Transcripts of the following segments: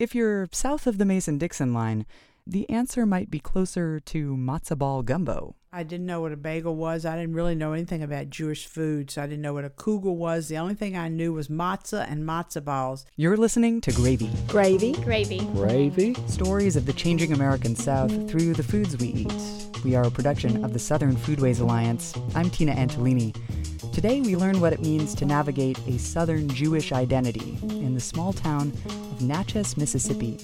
If you're south of the Mason Dixon line, the answer might be closer to matzo ball gumbo. I didn't know what a bagel was. I didn't really know anything about Jewish food, so I didn't know what a kugel was. The only thing I knew was matzah and matzo balls. You're listening to Gravy. Gravy. Gravy. Gravy. Stories of the changing American South through the foods we eat. We are a production of the Southern Foodways Alliance. I'm Tina Antolini. Today we learn what it means to navigate a Southern Jewish identity in the small town of Natchez, Mississippi.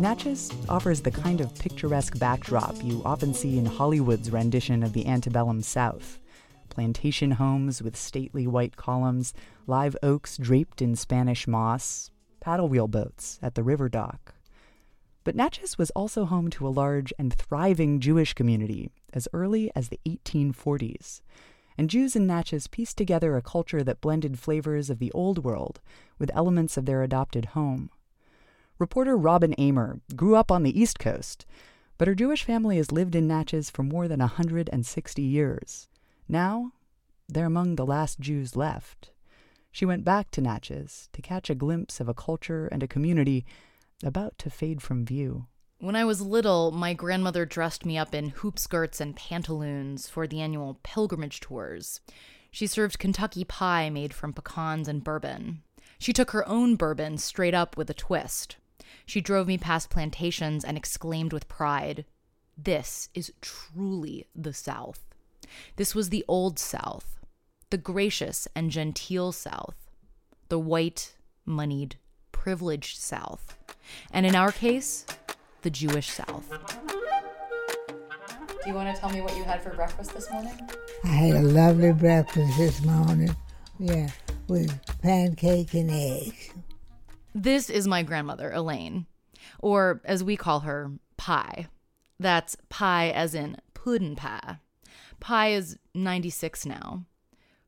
Natchez offers the kind of picturesque backdrop you often see in Hollywood's rendition of the antebellum South. Plantation homes with stately white columns, live oaks draped in Spanish moss, paddle wheel boats at the river dock. But Natchez was also home to a large and thriving Jewish community as early as the 1840s. And Jews in Natchez pieced together a culture that blended flavors of the old world with elements of their adopted home. Reporter Robin Amer grew up on the East Coast, but her Jewish family has lived in Natchez for more than 160 years. Now, they're among the last Jews left. She went back to Natchez to catch a glimpse of a culture and a community about to fade from view. When I was little, my grandmother dressed me up in hoop skirts and pantaloons for the annual pilgrimage tours. She served Kentucky pie made from pecans and bourbon. She took her own bourbon straight up with a twist. She drove me past plantations and exclaimed with pride, This is truly the South. This was the old South, the gracious and genteel South, the white, moneyed, privileged South, and in our case, the Jewish South. Do you want to tell me what you had for breakfast this morning? I had a lovely breakfast this morning. Yeah, with pancake and eggs. This is my grandmother, Elaine, or as we call her, Pie. That's pie as in puddin' pie. Pie is 96 now.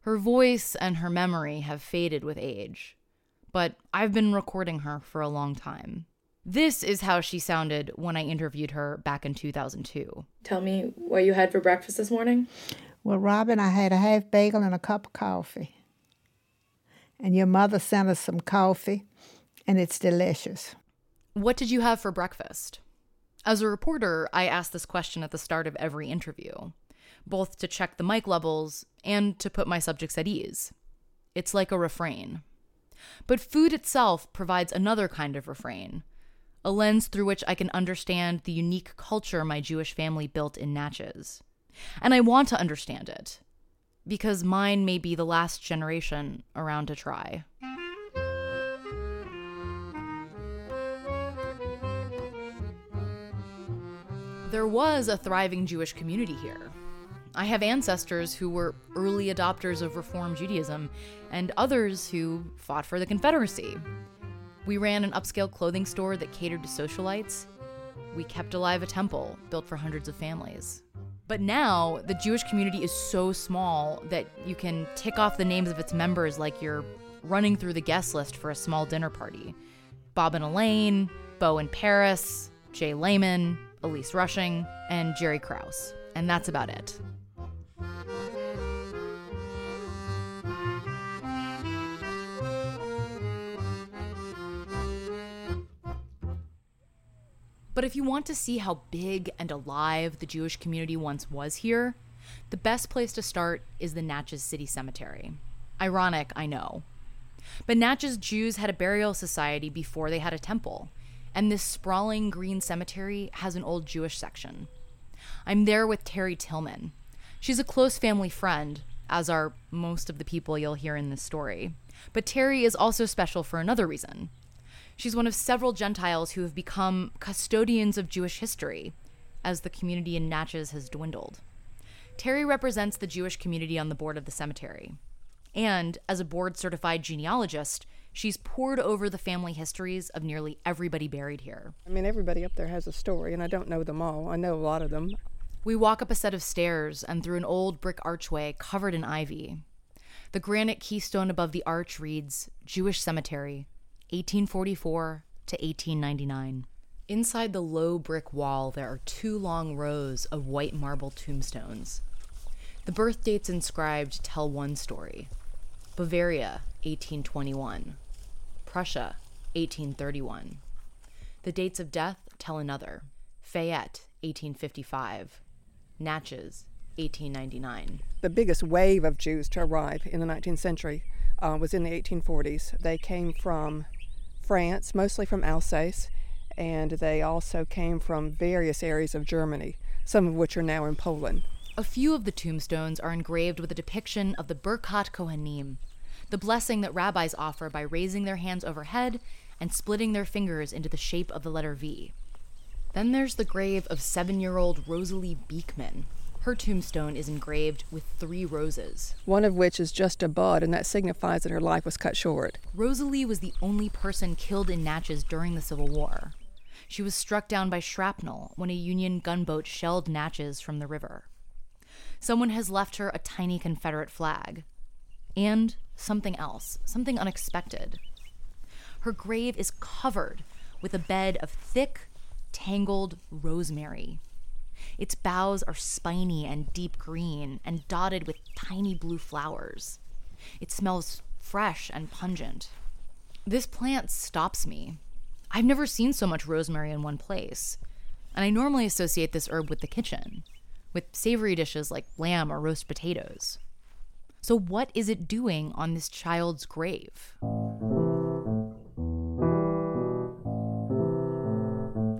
Her voice and her memory have faded with age, but I've been recording her for a long time. This is how she sounded when I interviewed her back in 2002. Tell me what you had for breakfast this morning. Well, Robin, I had a half bagel and a cup of coffee. And your mother sent us some coffee and it's delicious. What did you have for breakfast? As a reporter, I ask this question at the start of every interview, both to check the mic levels and to put my subjects at ease. It's like a refrain. But food itself provides another kind of refrain, a lens through which I can understand the unique culture my Jewish family built in Natchez. And I want to understand it, because mine may be the last generation around to try. There was a thriving Jewish community here. I have ancestors who were early adopters of Reform Judaism, and others who fought for the Confederacy. We ran an upscale clothing store that catered to socialites. We kept alive a temple built for hundreds of families. But now, the Jewish community is so small that you can tick off the names of its members like you're running through the guest list for a small dinner party. Bob and Elaine, Bo and Paris, Jay Lehman, Elise Rushing, and Jerry Krause. And that's about it. But if you want to see how big and alive the Jewish community once was here, the best place to start is the Natchez City Cemetery. Ironic, I know. But Natchez Jews had a burial society before they had a temple, and this sprawling green cemetery has an old Jewish section. I'm there with Terry Tillman. She's a close family friend, as are most of the people you'll hear in this story. But Terry is also special for another reason. She's one of several Gentiles who have become custodians of Jewish history as the community in Natchez has dwindled. Terry represents the Jewish community on the board of the cemetery. And as a board certified genealogist, she's pored over the family histories of nearly everybody buried here. I mean, everybody up there has a story, and I don't know them all. I know a lot of them. We walk up a set of stairs and through an old brick archway covered in ivy. The granite keystone above the arch reads Jewish Cemetery, 1844 to 1899. Inside the low brick wall, there are two long rows of white marble tombstones. The birth dates inscribed tell one story Bavaria, 1821, Prussia, 1831. The dates of death tell another Fayette, 1855, Natchez, 1899. The biggest wave of Jews to arrive in the 19th century uh, was in the 1840s. They came from France, mostly from Alsace, and they also came from various areas of Germany, some of which are now in Poland. A few of the tombstones are engraved with a depiction of the Birkat Kohanim, the blessing that rabbis offer by raising their hands overhead and splitting their fingers into the shape of the letter V. Then there's the grave of seven year old Rosalie Beekman. Her tombstone is engraved with three roses. One of which is just a bud, and that signifies that her life was cut short. Rosalie was the only person killed in Natchez during the Civil War. She was struck down by shrapnel when a Union gunboat shelled Natchez from the river. Someone has left her a tiny Confederate flag. And something else, something unexpected. Her grave is covered with a bed of thick, tangled rosemary. Its boughs are spiny and deep green and dotted with tiny blue flowers. It smells fresh and pungent. This plant stops me. I've never seen so much rosemary in one place, and I normally associate this herb with the kitchen, with savory dishes like lamb or roast potatoes. So, what is it doing on this child's grave?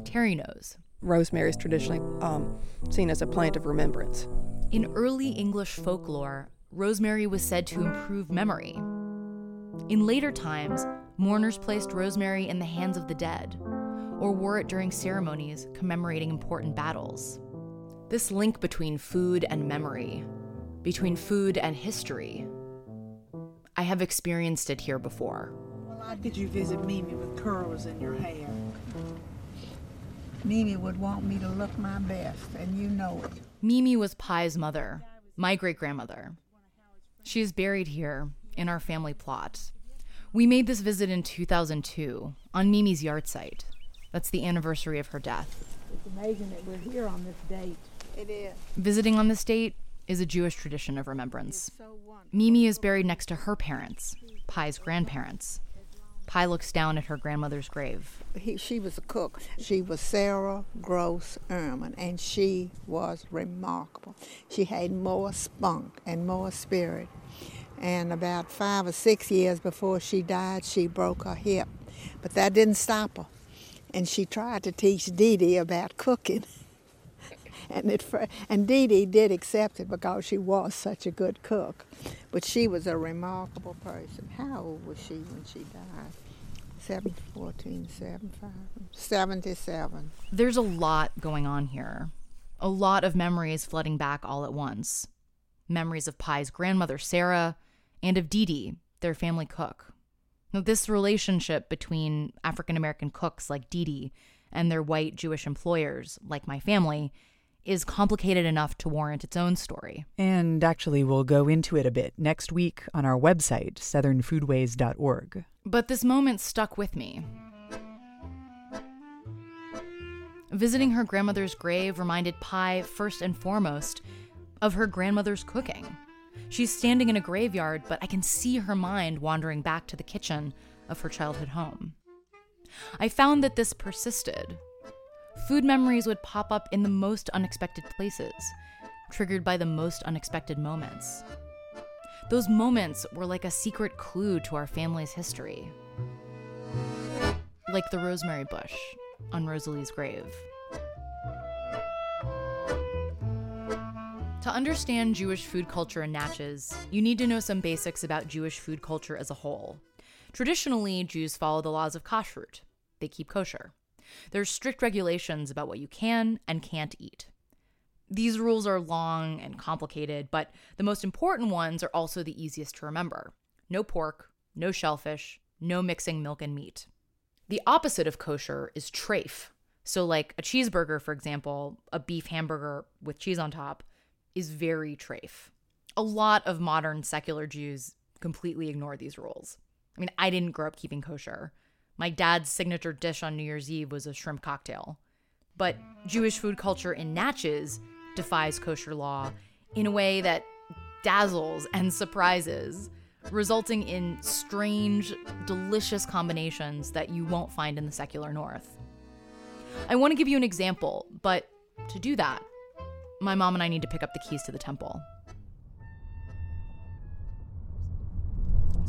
Terry knows. Rosemary is traditionally um, seen as a plant of remembrance. In early English folklore, rosemary was said to improve memory. In later times, mourners placed rosemary in the hands of the dead, or wore it during ceremonies commemorating important battles. This link between food and memory, between food and history, I have experienced it here before. Well, did you visit Mimi with curls in your hair? Mimi would want me to look my best, and you know it. Mimi was Pie's mother, my great grandmother. She is buried here in our family plot. We made this visit in 2002 on Mimi's yahrzeit. That's the anniversary of her death. It's amazing that we're here on this date. It is. Visiting on this date is a Jewish tradition of remembrance. Mimi is buried next to her parents, Pie's grandparents. Pie looks down at her grandmother's grave. He, she was a cook. She was Sarah Gross Ehrman, and she was remarkable. She had more spunk and more spirit. And about five or six years before she died, she broke her hip. But that didn't stop her. And she tried to teach Dee Dee about cooking. and it and Dee Dee did accept it because she was such a good cook. But she was a remarkable person. How old was she when she died? 7, 14, 7, 5, 77. There's a lot going on here. A lot of memories flooding back all at once. Memories of Pie's grandmother, Sarah, and of Dee Dee, their family cook. Now, this relationship between African American cooks like Dee Dee and their white Jewish employers, like my family, is complicated enough to warrant its own story. And actually, we'll go into it a bit next week on our website, southernfoodways.org. But this moment stuck with me. Visiting her grandmother's grave reminded Pie, first and foremost, of her grandmother's cooking. She's standing in a graveyard, but I can see her mind wandering back to the kitchen of her childhood home. I found that this persisted. Food memories would pop up in the most unexpected places, triggered by the most unexpected moments. Those moments were like a secret clue to our family's history. like the rosemary bush on Rosalie's grave. To understand Jewish food culture in Natchez, you need to know some basics about Jewish food culture as a whole. Traditionally, Jews follow the laws of kashrut. They keep kosher. There's strict regulations about what you can and can't eat. These rules are long and complicated, but the most important ones are also the easiest to remember. No pork, no shellfish, no mixing milk and meat. The opposite of kosher is treif. So, like a cheeseburger, for example, a beef hamburger with cheese on top, is very treif. A lot of modern secular Jews completely ignore these rules. I mean, I didn't grow up keeping kosher. My dad's signature dish on New Year's Eve was a shrimp cocktail. But Jewish food culture in Natchez defies kosher law in a way that dazzles and surprises, resulting in strange, delicious combinations that you won't find in the secular North. I want to give you an example, but to do that, my mom and I need to pick up the keys to the temple.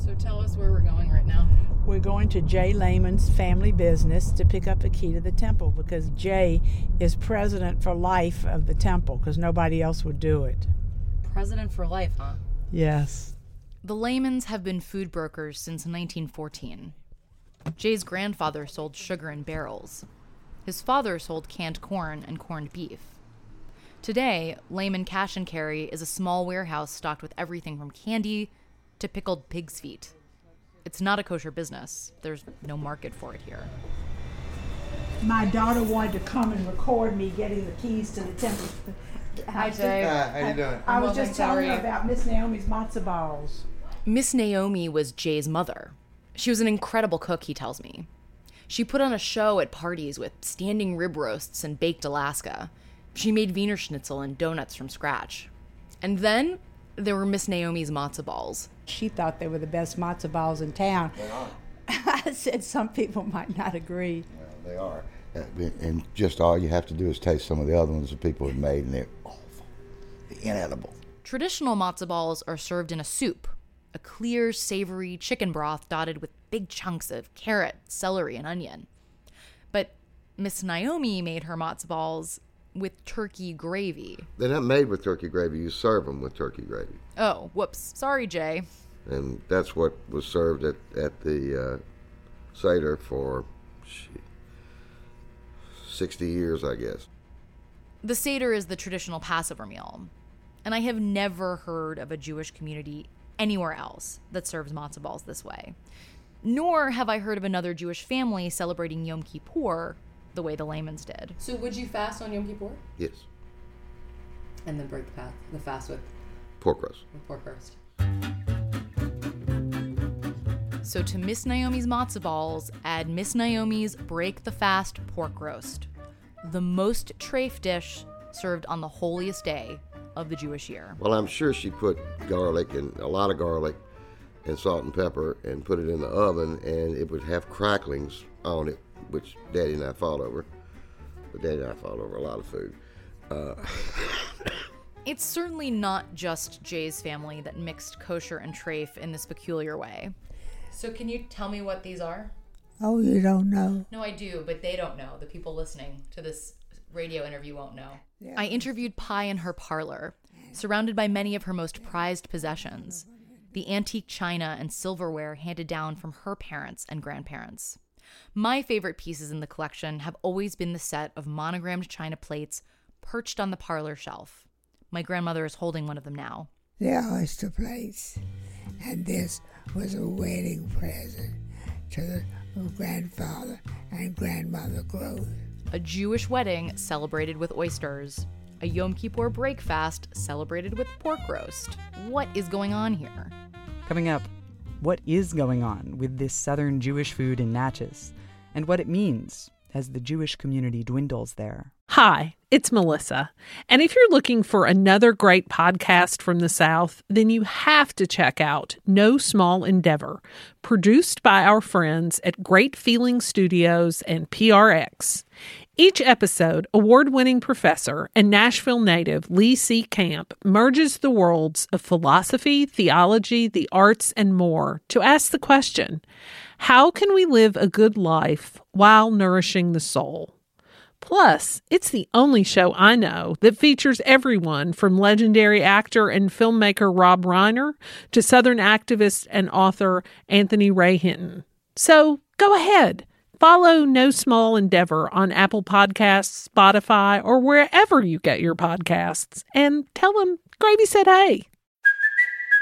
So tell us where we're going right now. We're going to Jay Lehman's family business to pick up a key to the temple because Jay is president for life of the temple because nobody else would do it. President for life, huh? Yes. The Lehmans have been food brokers since 1914. Jay's grandfather sold sugar in barrels. His father sold canned corn and corned beef. Today, Lehman Cash and Carry is a small warehouse stocked with everything from candy to pickled pig's feet. It's not a kosher business. There's no market for it here. My daughter wanted to come and record me getting the keys to the temple. Hi, Jay. Hi, how you doing? I was Well, just thanks, how telling her you? about Miss Naomi's matzo balls. Miss Naomi was Jay's mother. She was an incredible cook, he tells me. She put on a show at parties with standing rib roasts and baked Alaska. She made Wiener Schnitzel and donuts from scratch. And then there were Miss Naomi's matzo balls. She thought they were the best matzo balls in town. They are. I said some people might not agree. Well, they are. Uh, And just all you have to do is taste some of the other ones that people have made, and they're awful. They're inedible. Traditional matzo balls are served in a soup, a clear, savory chicken broth dotted with big chunks of carrot, celery, and onion. But Miss Naomi made her matzo balls with turkey gravy. They're not made with turkey gravy. You serve them with turkey gravy, Oh, whoops. Sorry, Jay. and that's what was served at at the uh, Seder for shit, sixty years, I guess. The Seder is the traditional Passover meal, and I have never heard of a Jewish community anywhere else that serves matzo balls this way. Nor have I heard of another Jewish family celebrating Yom Kippur the way the Lehmans did. So would you fast on Yom Kippur Yes, and then break the fast, the fast with, pork roast. pork roast? So to Miss Naomi's matzo balls, add Miss Naomi's break the fast pork roast, the most treif dish served on the holiest day of the Jewish year. Well, I'm sure she put garlic and a lot of garlic and salt and pepper and put it in the oven, and it would have cracklings on it, which Daddy and I fought over. But Daddy and I fought over a lot of food. Uh, It's certainly not just Jay's family that mixed kosher and treif in this peculiar way. So can you tell me what these are? Oh, you don't know? No, I do, but they don't know. The people listening to this radio interview won't know. I interviewed Pie in her parlor, surrounded by many of her most prized possessions the antique china and silverware handed down from her parents and grandparents. My favorite pieces in the collection have always been the set of monogrammed china plates perched on the parlor shelf. My grandmother is holding one of them now. They're oyster plates. And this was a wedding present to the grandfather and grandmother Groth. A Jewish wedding celebrated with oysters. A Yom Kippur breakfast celebrated with pork roast. What is going on here? Coming up, what is going on with this southern Jewish food in Natchez, and what it means as the Jewish community dwindles there. Hi, it's Melissa. And if you're looking for another great podcast from the South, then you have to check out No Small Endeavor, produced by our friends at Great Feeling Studios and PRX. Each episode, award winning professor and Nashville native Lee C. Camp merges the worlds of philosophy, theology, the arts, and more to ask the question How can we live a good life while nourishing the soul? Plus, it's the only show I know that features everyone from legendary actor and filmmaker Rob Reiner to Southern activist and author Anthony Ray Hinton. So go ahead, follow No Small Endeavor on Apple Podcasts, Spotify, or wherever you get your podcasts, and tell them Gravy said hey.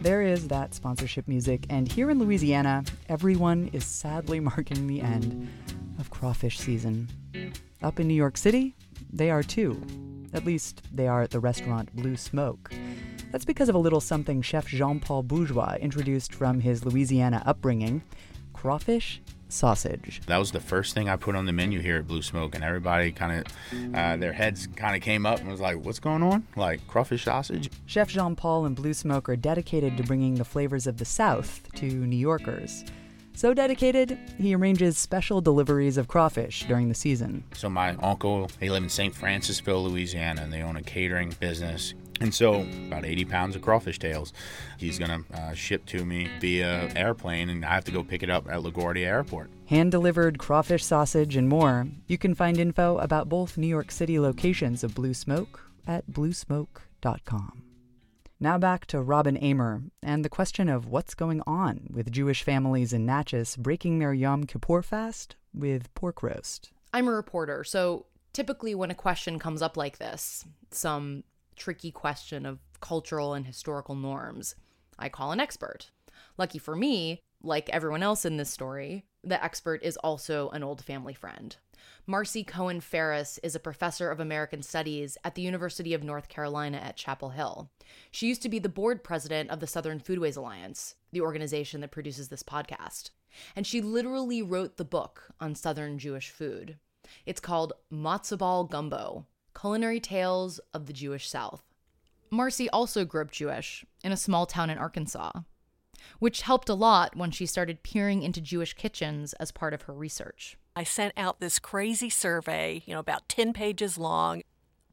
There is that sponsorship music, and here in Louisiana, everyone is sadly marking the end of crawfish season. Up in New York City, they are too. At least, they are at the restaurant Blue Smoke. That's because of a little something Chef Jean Paul Bourgeois introduced from his Louisiana upbringing crawfish sausage. That was the first thing I put on the menu here at Blue Smoke, and everybody kind of, uh, their heads kind of came up and was like, "What's going on? Like crawfish sausage?" Chef Jean Paul and Blue Smoke are dedicated to bringing the flavors of the South to New Yorkers. So dedicated, he arranges special deliveries of crawfish during the season. So my uncle, they live in St. Francisville, Louisiana, and they own a catering business. And so, about 80 pounds of crawfish tails, he's going to uh, ship to me via airplane, and I have to go pick it up at LaGuardia Airport. Hand delivered crawfish sausage and more. You can find info about both New York City locations of Blue Smoke at bluesmoke.com. Now back to Robin Amer and the question of what's going on with Jewish families in Natchez breaking their Yom Kippur fast with pork roast. I'm a reporter, so typically when a question comes up like this, some tricky question of cultural and historical norms, I call an expert. Lucky for me, like everyone else in this story, the expert is also an old family friend. Marcie Cohen Ferris is a professor of American Studies at the University of North Carolina at Chapel Hill. She used to be the board president of the Southern Foodways Alliance, the organization that produces this podcast. And she literally wrote the book on Southern Jewish food. It's called Matzo Ball Gumbo Culinary Tales of the Jewish South. Marcie also grew up Jewish in a small town in Arkansas, which helped a lot when she started peering into Jewish kitchens as part of her research. I sent out this crazy survey, you know, about 10 pages long.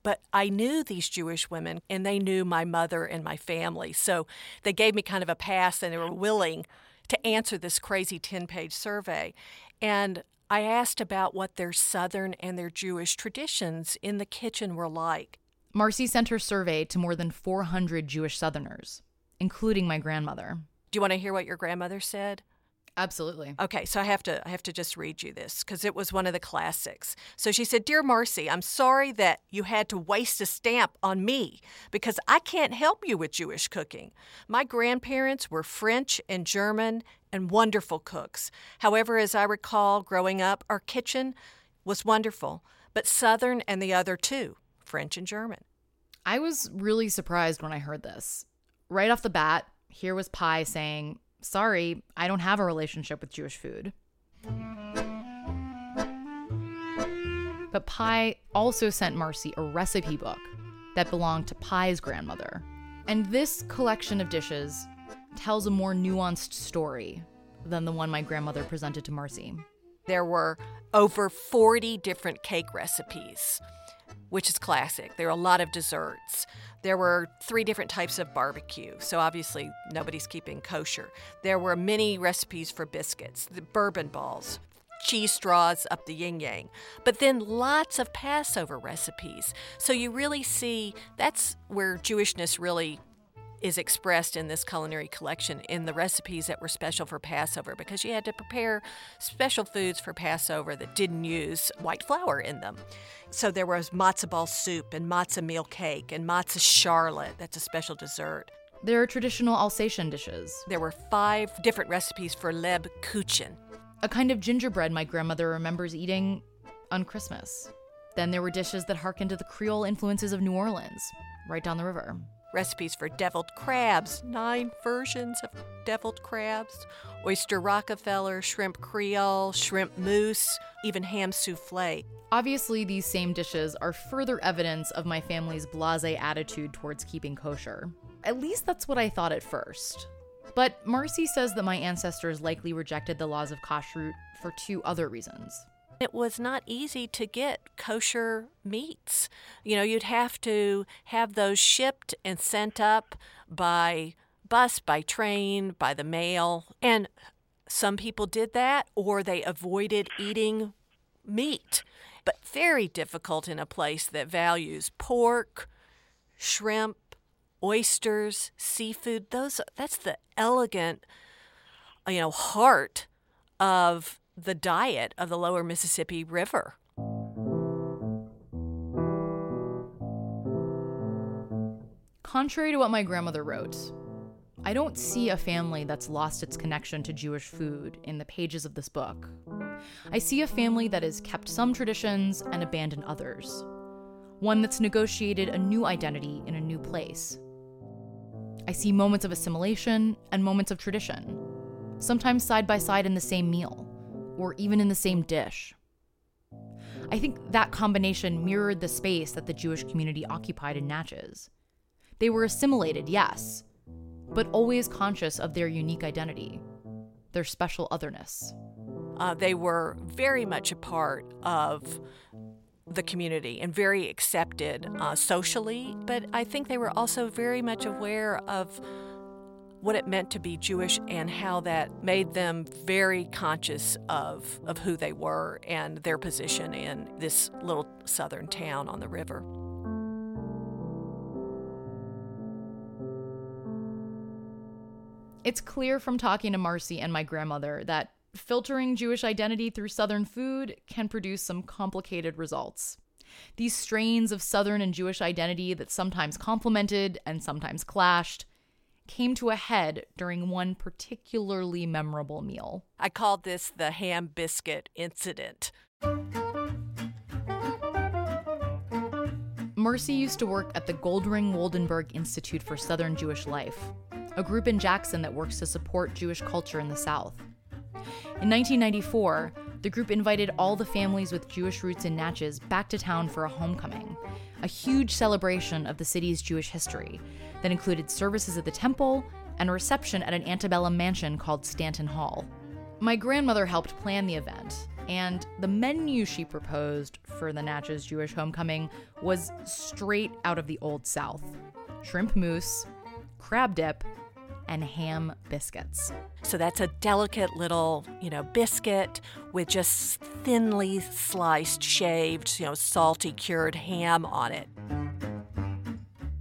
But I knew these Jewish women and they knew my mother and my family. So they gave me kind of a pass and they were willing to answer this crazy 10 page survey. And I asked about what their Southern and their Jewish traditions in the kitchen were like. Marcie sent her survey to more than 400 Jewish Southerners, including my grandmother. Do you want to hear what your grandmother said? Absolutely. Okay, so I have to I have to just read you this because it was one of the classics. So she said, "Dear Marcie, I'm sorry that you had to waste a stamp on me because I can't help you with Jewish cooking. My grandparents were French and German and wonderful cooks. However, as I recall growing up, our kitchen was wonderful, but Southern and the other two, French and German." I was really surprised when I heard this. Right off the bat, here was Pie saying, Sorry, I don't have a relationship with Jewish food. But Pie also sent Marcie a recipe book that belonged to Pie's grandmother. And this collection of dishes tells a more nuanced story than the one my grandmother presented to Marcie. There were over 40 different cake recipes, which is classic. There are a lot of desserts. There were three different types of barbecue, so obviously nobody's keeping kosher. There were many recipes for biscuits, the bourbon balls, cheese straws up the yin yang, but then lots of Passover recipes. So you really see that's where Jewishness really is expressed in this culinary collection in the recipes that were special for Passover because you had to prepare special foods for Passover that didn't use white flour in them. So there was matzo ball soup and matzo meal cake and matzo charlotte. That's a special dessert. There are traditional Alsatian dishes. There were five different recipes for leb kuchen, a kind of gingerbread my grandmother remembers eating on Christmas. Then there were dishes that harkened to the Creole influences of New Orleans, right down the river. Recipes for deviled crabs, nine versions of deviled crabs, oyster Rockefeller, shrimp Creole, shrimp mousse, even ham souffle. Obviously, these same dishes are further evidence of my family's blase attitude towards keeping kosher. At least that's what I thought at first. But Marcie says that my ancestors likely rejected the laws of kashrut for two other reasons. It was not easy to get kosher meats. You know, you'd have to have those shipped and sent up by bus, by train, by the mail. And some people did that or they avoided eating meat. But very difficult in a place that values pork, shrimp, oysters, seafood. Those that's the elegant you know heart of the diet of the lower Mississippi River. Contrary to what my grandmother wrote, I don't see a family that's lost its connection to Jewish food in the pages of this book. I see a family that has kept some traditions and abandoned others. One that's negotiated a new identity in a new place. I see moments of assimilation and moments of tradition, sometimes side by side in the same meal or even in the same dish. I think that combination mirrored the space that the Jewish community occupied in Natchez. They were assimilated, yes, but always conscious of their unique identity, their special otherness. Uh, they were very much a part of the community and very accepted uh, socially, but I think they were also very much aware of what it meant to be Jewish and how that made them very conscious of, of who they were and their position in this little southern town on the river. It's clear from talking to Marcie and my grandmother that filtering Jewish identity through Southern food can produce some complicated results. These strains of Southern and Jewish identity that sometimes complemented and sometimes clashed came to a head during one particularly memorable meal. I called this the ham biscuit incident. Marcie used to work at the Goldring Woldenberg Institute for Southern Jewish Life, a group in Jackson that works to support Jewish culture in the South. In 1994, the group invited all the families with Jewish roots in Natchez back to town for a homecoming, a huge celebration of the city's Jewish history that included services at the temple and a reception at an antebellum mansion called Stanton Hall. My grandmother helped plan the event, and the menu she proposed for the Natchez Jewish homecoming was straight out of the Old South shrimp mousse, crab dip, and ham biscuits. So that's a delicate little, you know, biscuit with just thinly sliced, shaved, you know, salty cured ham on it.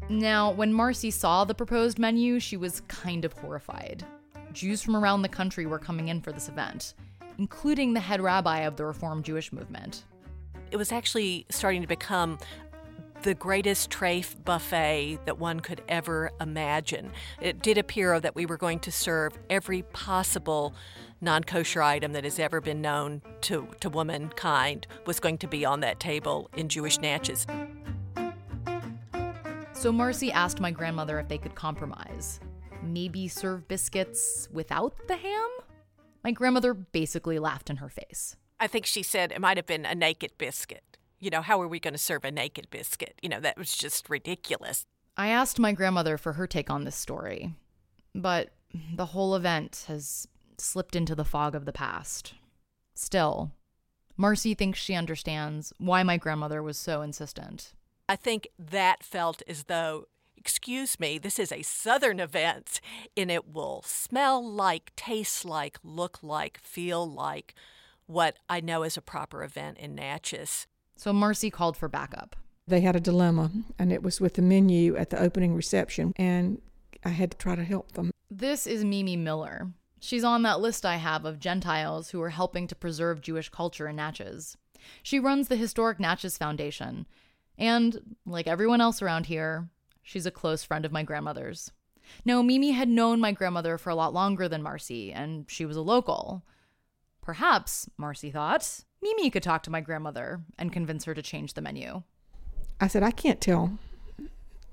Now, when Marcie saw the proposed menu, she was kind of horrified. Jews from around the country were coming in for this event, including the head rabbi of the Reform Jewish movement. It was actually starting to become the greatest treif buffet that one could ever imagine. It did appear that we were going to serve every possible non kosher item that has ever been known to, to womankind was going to be on that table in Jewish Natchez. So Marcie asked my grandmother if they could compromise. Maybe serve biscuits without the ham? My grandmother basically laughed in her face. I think she said it might have been a naked biscuit. You know, how are we going to serve a naked biscuit? You know, that was just ridiculous. I asked my grandmother for her take on this story, but the whole event has slipped into the fog of the past. Still, Marcie thinks she understands why my grandmother was so insistent. I think that felt as though, excuse me, this is a Southern event and it will smell like, taste like, look like, feel like what I know is a proper event in Natchez. So Marcie called for backup. They had a dilemma, and it was with the menu at the opening reception. And I had to try to help them. This is Mimi Miller. She's on that list I have of Gentiles who are helping to preserve Jewish culture in Natchez. She runs the historic Natchez Foundation. And, like everyone else around here, she's a close friend of my grandmother's. No, Mimi had known my grandmother for a lot longer than Marcie, and she was a local. Perhaps, Marcie thought, Mimi could talk to my grandmother and convince her to change the menu. I said, I can't tell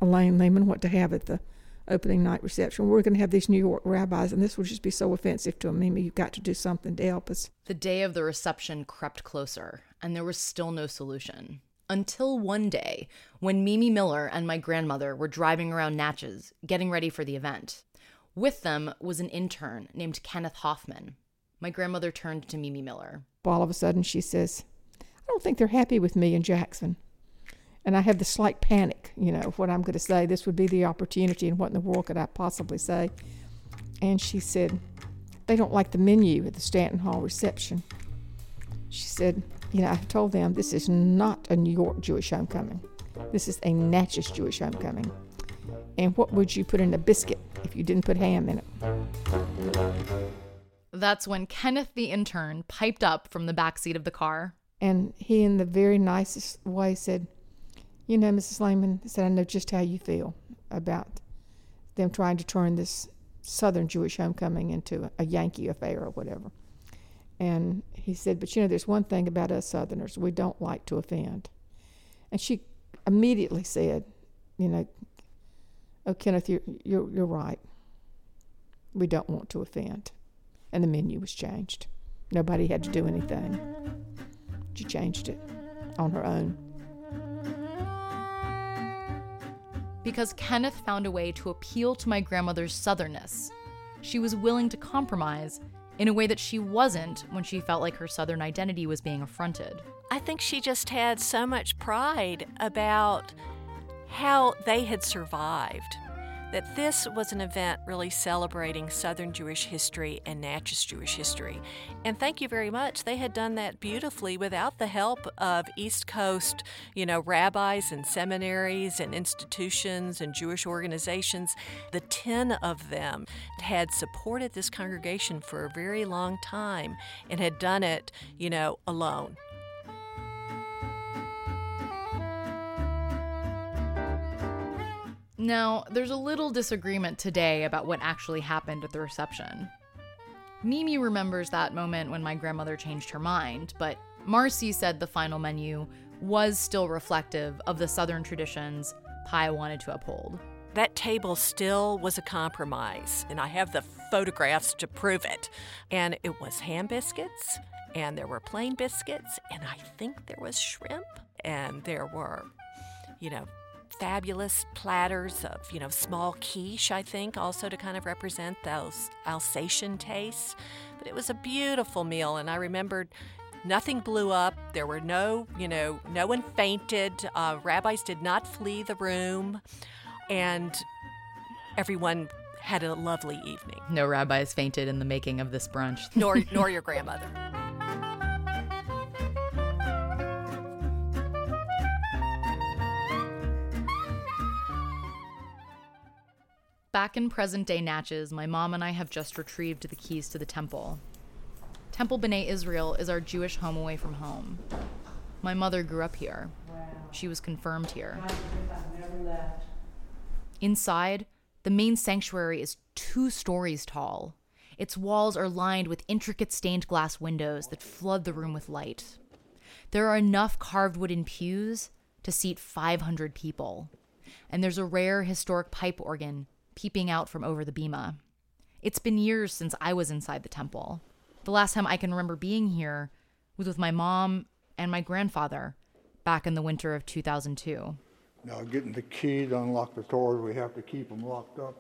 Elaine Lehman what to have at the opening night reception. We're going to have these New York rabbis, and this would just be so offensive to them. Mimi, you've got to do something to help us. The day of the reception crept closer, and there was still no solution. Until one day, when Mimi Miller and my grandmother were driving around Natchez, getting ready for the event. With them was an intern named Kenneth Hoffman. My grandmother turned to Mimi Miller. All of a sudden, she says, I don't think they're happy with me in Jackson. And I have the slight panic, you know, of what I'm going to say. This would be the opportunity, and what in the world could I possibly say? And she said, They don't like the menu at the Stanton Hall reception. She said, You know, I told them this is not a New York Jewish homecoming. This is a Natchez Jewish homecoming. And what would you put in a biscuit if you didn't put ham in it? That's when Kenneth the intern piped up from the back seat of the car. And he, in the very nicest way, said, You know, Mrs. Lehman, said, I know just how you feel about them trying to turn this Southern Jewish homecoming into a Yankee affair or whatever. And he said, But you know, there's one thing about us Southerners, we don't like to offend. And she immediately said, You know, oh, Kenneth, you're, you're, you're right. We don't want to offend and the menu was changed. Nobody had to do anything. She changed it on her own. Because Kenneth found a way to appeal to my grandmother's southernness. She was willing to compromise in a way that she wasn't when she felt like her southern identity was being affronted. I think she just had so much pride about how they had survived that this was an event really celebrating Southern Jewish history and Natchez Jewish history. And thank you very much. They had done that beautifully without the help of East Coast, you know, rabbis and seminaries and institutions and Jewish organizations. The 10 of them had supported this congregation for a very long time and had done it, you know, alone. Now, there's a little disagreement today about what actually happened at the reception. Mimi remembers that moment when my grandmother changed her mind, but Marcie said the final menu was still reflective of the Southern traditions Pie wanted to uphold. That table still was a compromise, and I have the photographs to prove it. And it was ham biscuits, and there were plain biscuits, and I think there was shrimp, and there were, you know, fabulous platters of, you know, small quiche, I think, also to kind of represent those Alsatian tastes. But it was a beautiful meal, and I remembered nothing blew up. There were no, you know, no one fainted. Uh, rabbis did not flee the room, and everyone had a lovely evening. No rabbis fainted in the making of this brunch. nor, nor your grandmother. Back in present day Natchez, my mom and I have just retrieved the keys to the temple. Temple B'nai Israel is our Jewish home away from home. My mother grew up here. She was confirmed here. Inside, the main sanctuary is two stories tall. Its walls are lined with intricate stained glass windows that flood the room with light. There are enough carved wooden pews to seat 500 people. And there's a rare historic pipe organ peeping out from over the bima. It's been years since I was inside the temple. The last time I can remember being here was with my mom and my grandfather back in the winter of 2002. Now, getting the key to unlock the doors, we have to keep them locked up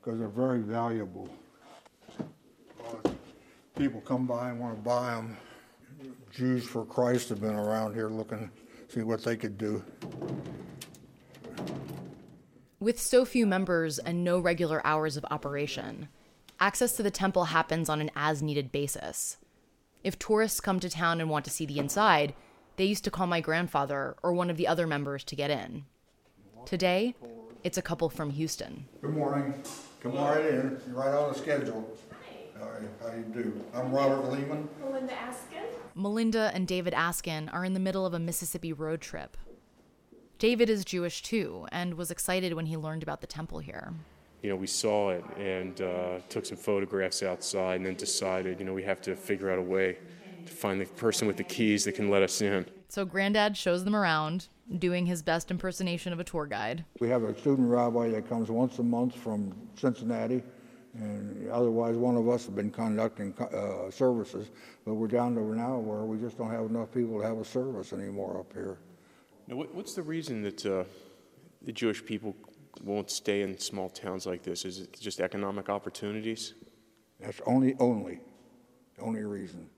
because they're very valuable. People come by and want to buy them. Jews for Christ have been around here looking, see what they could do. With so few members and no regular hours of operation, access to the temple happens on an as needed basis. If tourists come to town and want to see the inside, they used to call my grandfather or one of the other members to get in. Today, It's a couple from Houston. Good morning. Come right in. You're right on the schedule. All right, how do you do? I'm Robert Lehman. Melinda Askin. Melinda and David Askin are in the middle of a Mississippi road trip. David is Jewish too and was excited when he learned about the temple here. You know, we saw it and uh, took some photographs outside and then decided, you know, we have to figure out a way to find the person with the keys that can let us in. So Granddad shows them around, doing his best impersonation of a tour guide. We have a student rabbi that comes once a month from Cincinnati, and otherwise one of us have been conducting uh, services, but we're down to now where we just don't have enough people to have a service anymore up here. Now, what, what's the reason that uh, the Jewish people won't stay in small towns like this? Is it just economic opportunities? That's only, only, only reason.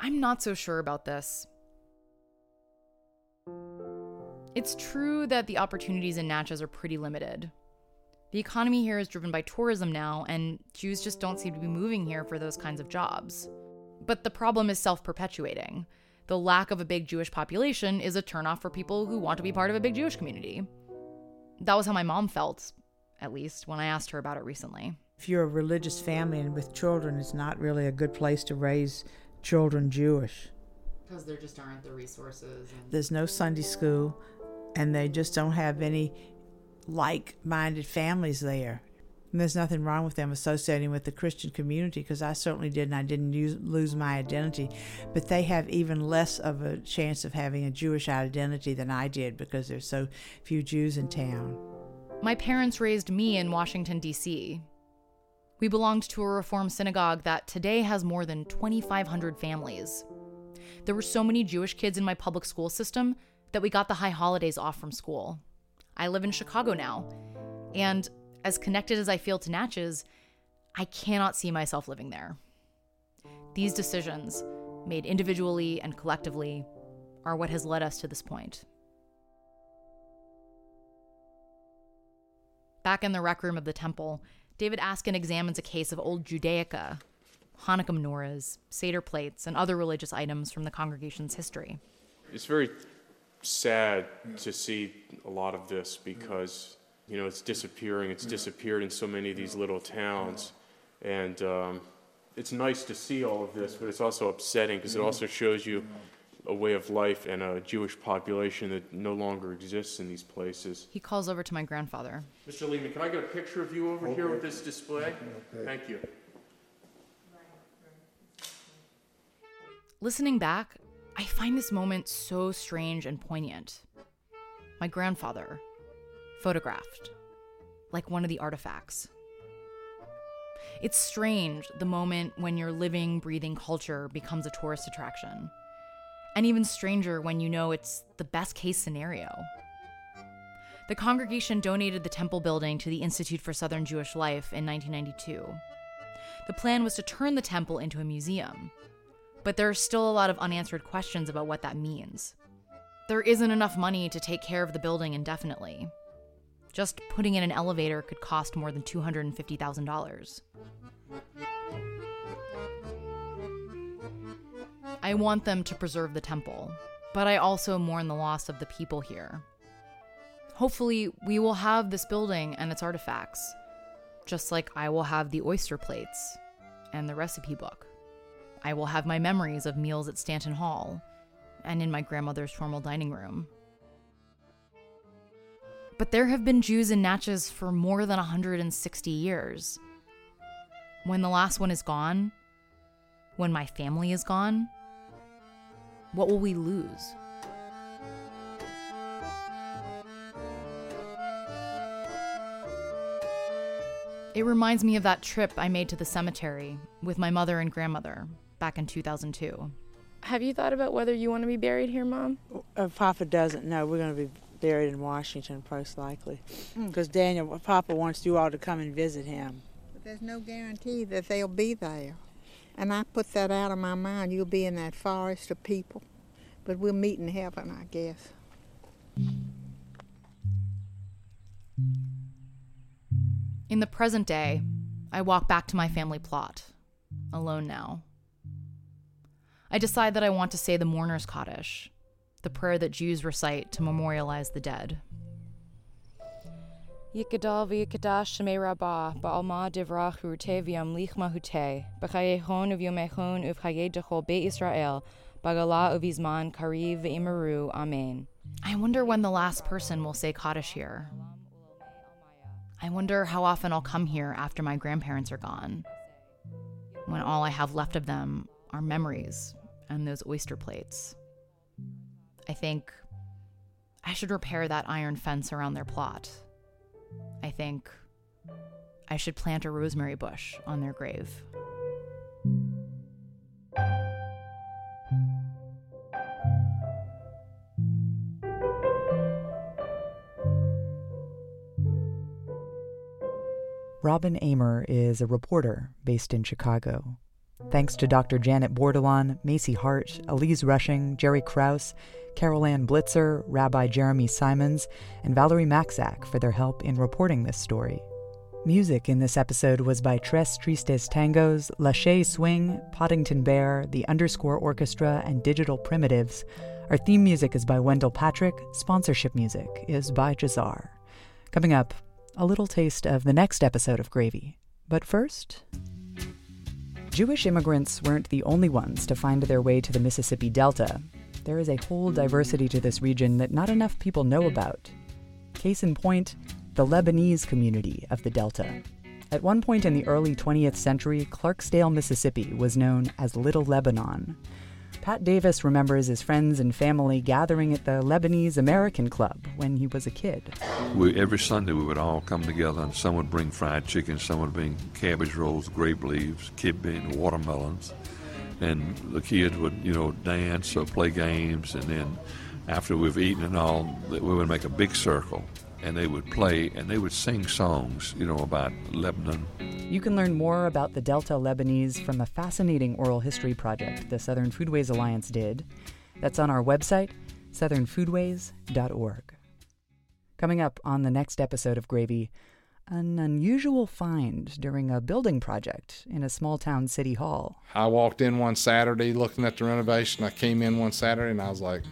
I'm not so sure about this. It's true that the opportunities in Natchez are pretty limited. The economy here is driven by tourism now, and Jews just don't seem to be moving here for those kinds of jobs. But the problem is self perpetuating. The lack of a big Jewish population is a turnoff for people who want to be part of a big Jewish community. That was how my mom felt, at least, when I asked her about it recently. If you're a religious family and with children, it's not really a good place to raise children Jewish. Because there just aren't the resources. And- There's no Sunday school, and they just don't have any like minded families there. And there's nothing wrong with them associating with the Christian community because I certainly did, and I didn't use, lose my identity. But they have even less of a chance of having a Jewish identity than I did because there's so few Jews in town. My parents raised me in Washington, D.C. We belonged to a Reform synagogue that today has more than 2,500 families. There were so many Jewish kids in my public school system that we got the high holidays off from school. I live in Chicago now, and as connected as I feel to Natchez, I cannot see myself living there. These decisions, made individually and collectively, are what has led us to this point. Back in the rec room of the temple, David Askin examines a case of old Judaica, Hanukkah menorahs, Seder plates, and other religious items from the congregation's history. It's very sad to see a lot of this because you know it's disappearing. It's mm-hmm. disappeared in so many of these little towns, and um, it's nice to see all of this, but it's also upsetting because it mm-hmm. also shows you mm-hmm. a way of life and a Jewish population that no longer exists in these places. He calls over to my grandfather. Mr. Lehman, can I get a picture of you over here with this display? Okay. Thank you. Listening back, I find this moment so strange and poignant. My grandfather, photographed, like one of the artifacts. It's strange the moment when your living, breathing culture becomes a tourist attraction. And even stranger when you know it's the best case scenario. The congregation donated the temple building to the Institute for Southern Jewish Life in 1992. The plan was to turn the temple into a museum, but there are still a lot of unanswered questions about what that means. There isn't enough money to take care of the building indefinitely. Just putting in an elevator could cost more than $250,000. I want them to preserve the temple, but I also mourn the loss of the people here. Hopefully, we will have this building and its artifacts, just like I will have the oyster plates and the recipe book. I will have my memories of meals at Stanton Hall and in my grandmother's formal dining room. But there have been Jews in Natchez for more than 160 years. When the last one is gone, when my family is gone, what will we lose? It reminds me of that trip I made to the cemetery with my mother and grandmother back in 2002. Have you thought about whether you want to be buried here, Mom? Uh, Papa doesn't know. We're going to be buried in Washington, most likely. Mm. Because Daniel, Papa wants you all to come and visit him. But there's no guarantee that they'll be there. And I put that out of my mind. You'll be in that forest of people. But we'll meet in heaven, I guess. In the present day, I walk back to my family plot, alone now. I decide that I want to say the mourner's Kaddish, the prayer that Jews recite to memorialize the dead. Yikadal v'yikadash shemei rabah ba'alma divrach u'teviam lichma hute b'chayehon uv'yomechon uv'chayedachol be Israel bagala uvizman kariv v'imaru amen. I wonder when the last person will say Kaddish here. I wonder how often I'll come here after my grandparents are gone, when all I have left of them are memories and those oyster plates. I think I should repair that iron fence around their plot. I think I should plant a rosemary bush on their grave. Robin Amer is a reporter based in Chicago. Thanks to Dr. Janet Bordelon, Macy Hart, Elise Rushing, Jerry Krause, Carol Ann Blitzer, Rabbi Jeremy Simons, and Valerie Maxack for their help in reporting this story. Music in this episode was by Tres Tristes Tangos, Latché Swing, Poddington Bear, The Underscore Orchestra, and Digital Primitives. Our theme music is by Wendell Patrick. Sponsorship music is by Jazar. Coming up, a little taste of the next episode of Gravy. But first, Jewish immigrants weren't the only ones to find their way to the Mississippi Delta. There is a whole diversity to this region that not enough people know about. Case in point, the Lebanese community of the Delta. At one point in the early 20th century, Clarksdale, Mississippi was known as Little Lebanon. Pat Davis remembers his friends and family gathering at the Lebanese American Club when he was a kid. We, every Sunday we would all come together and some would bring fried chicken, some would bring cabbage rolls, grape leaves, kibbeh, watermelons. And the kids would, you know, dance or play games. And then after we've eaten and all, we would make a big circle and they would play and they would sing songs, you know, about Lebanon. You can learn more about the Delta Lebanese from a fascinating oral history project the Southern Foodways Alliance did. That's on our website, southernfoodways.org. Coming up on the next episode of Gravy, an unusual find during a building project in a small town city hall. I walked in one Saturday looking at the renovation. I came in one Saturday and I was like,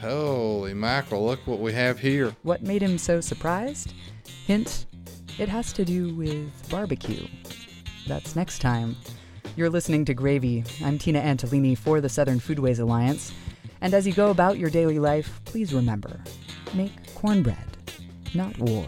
Holy mackerel, look what we have here. What made him so surprised? Hint, it has to do with barbecue. That's next time. You're listening to Gravy. I'm Tina Antolini for the Southern Foodways Alliance. And as you go about your daily life, please remember make cornbread, not war.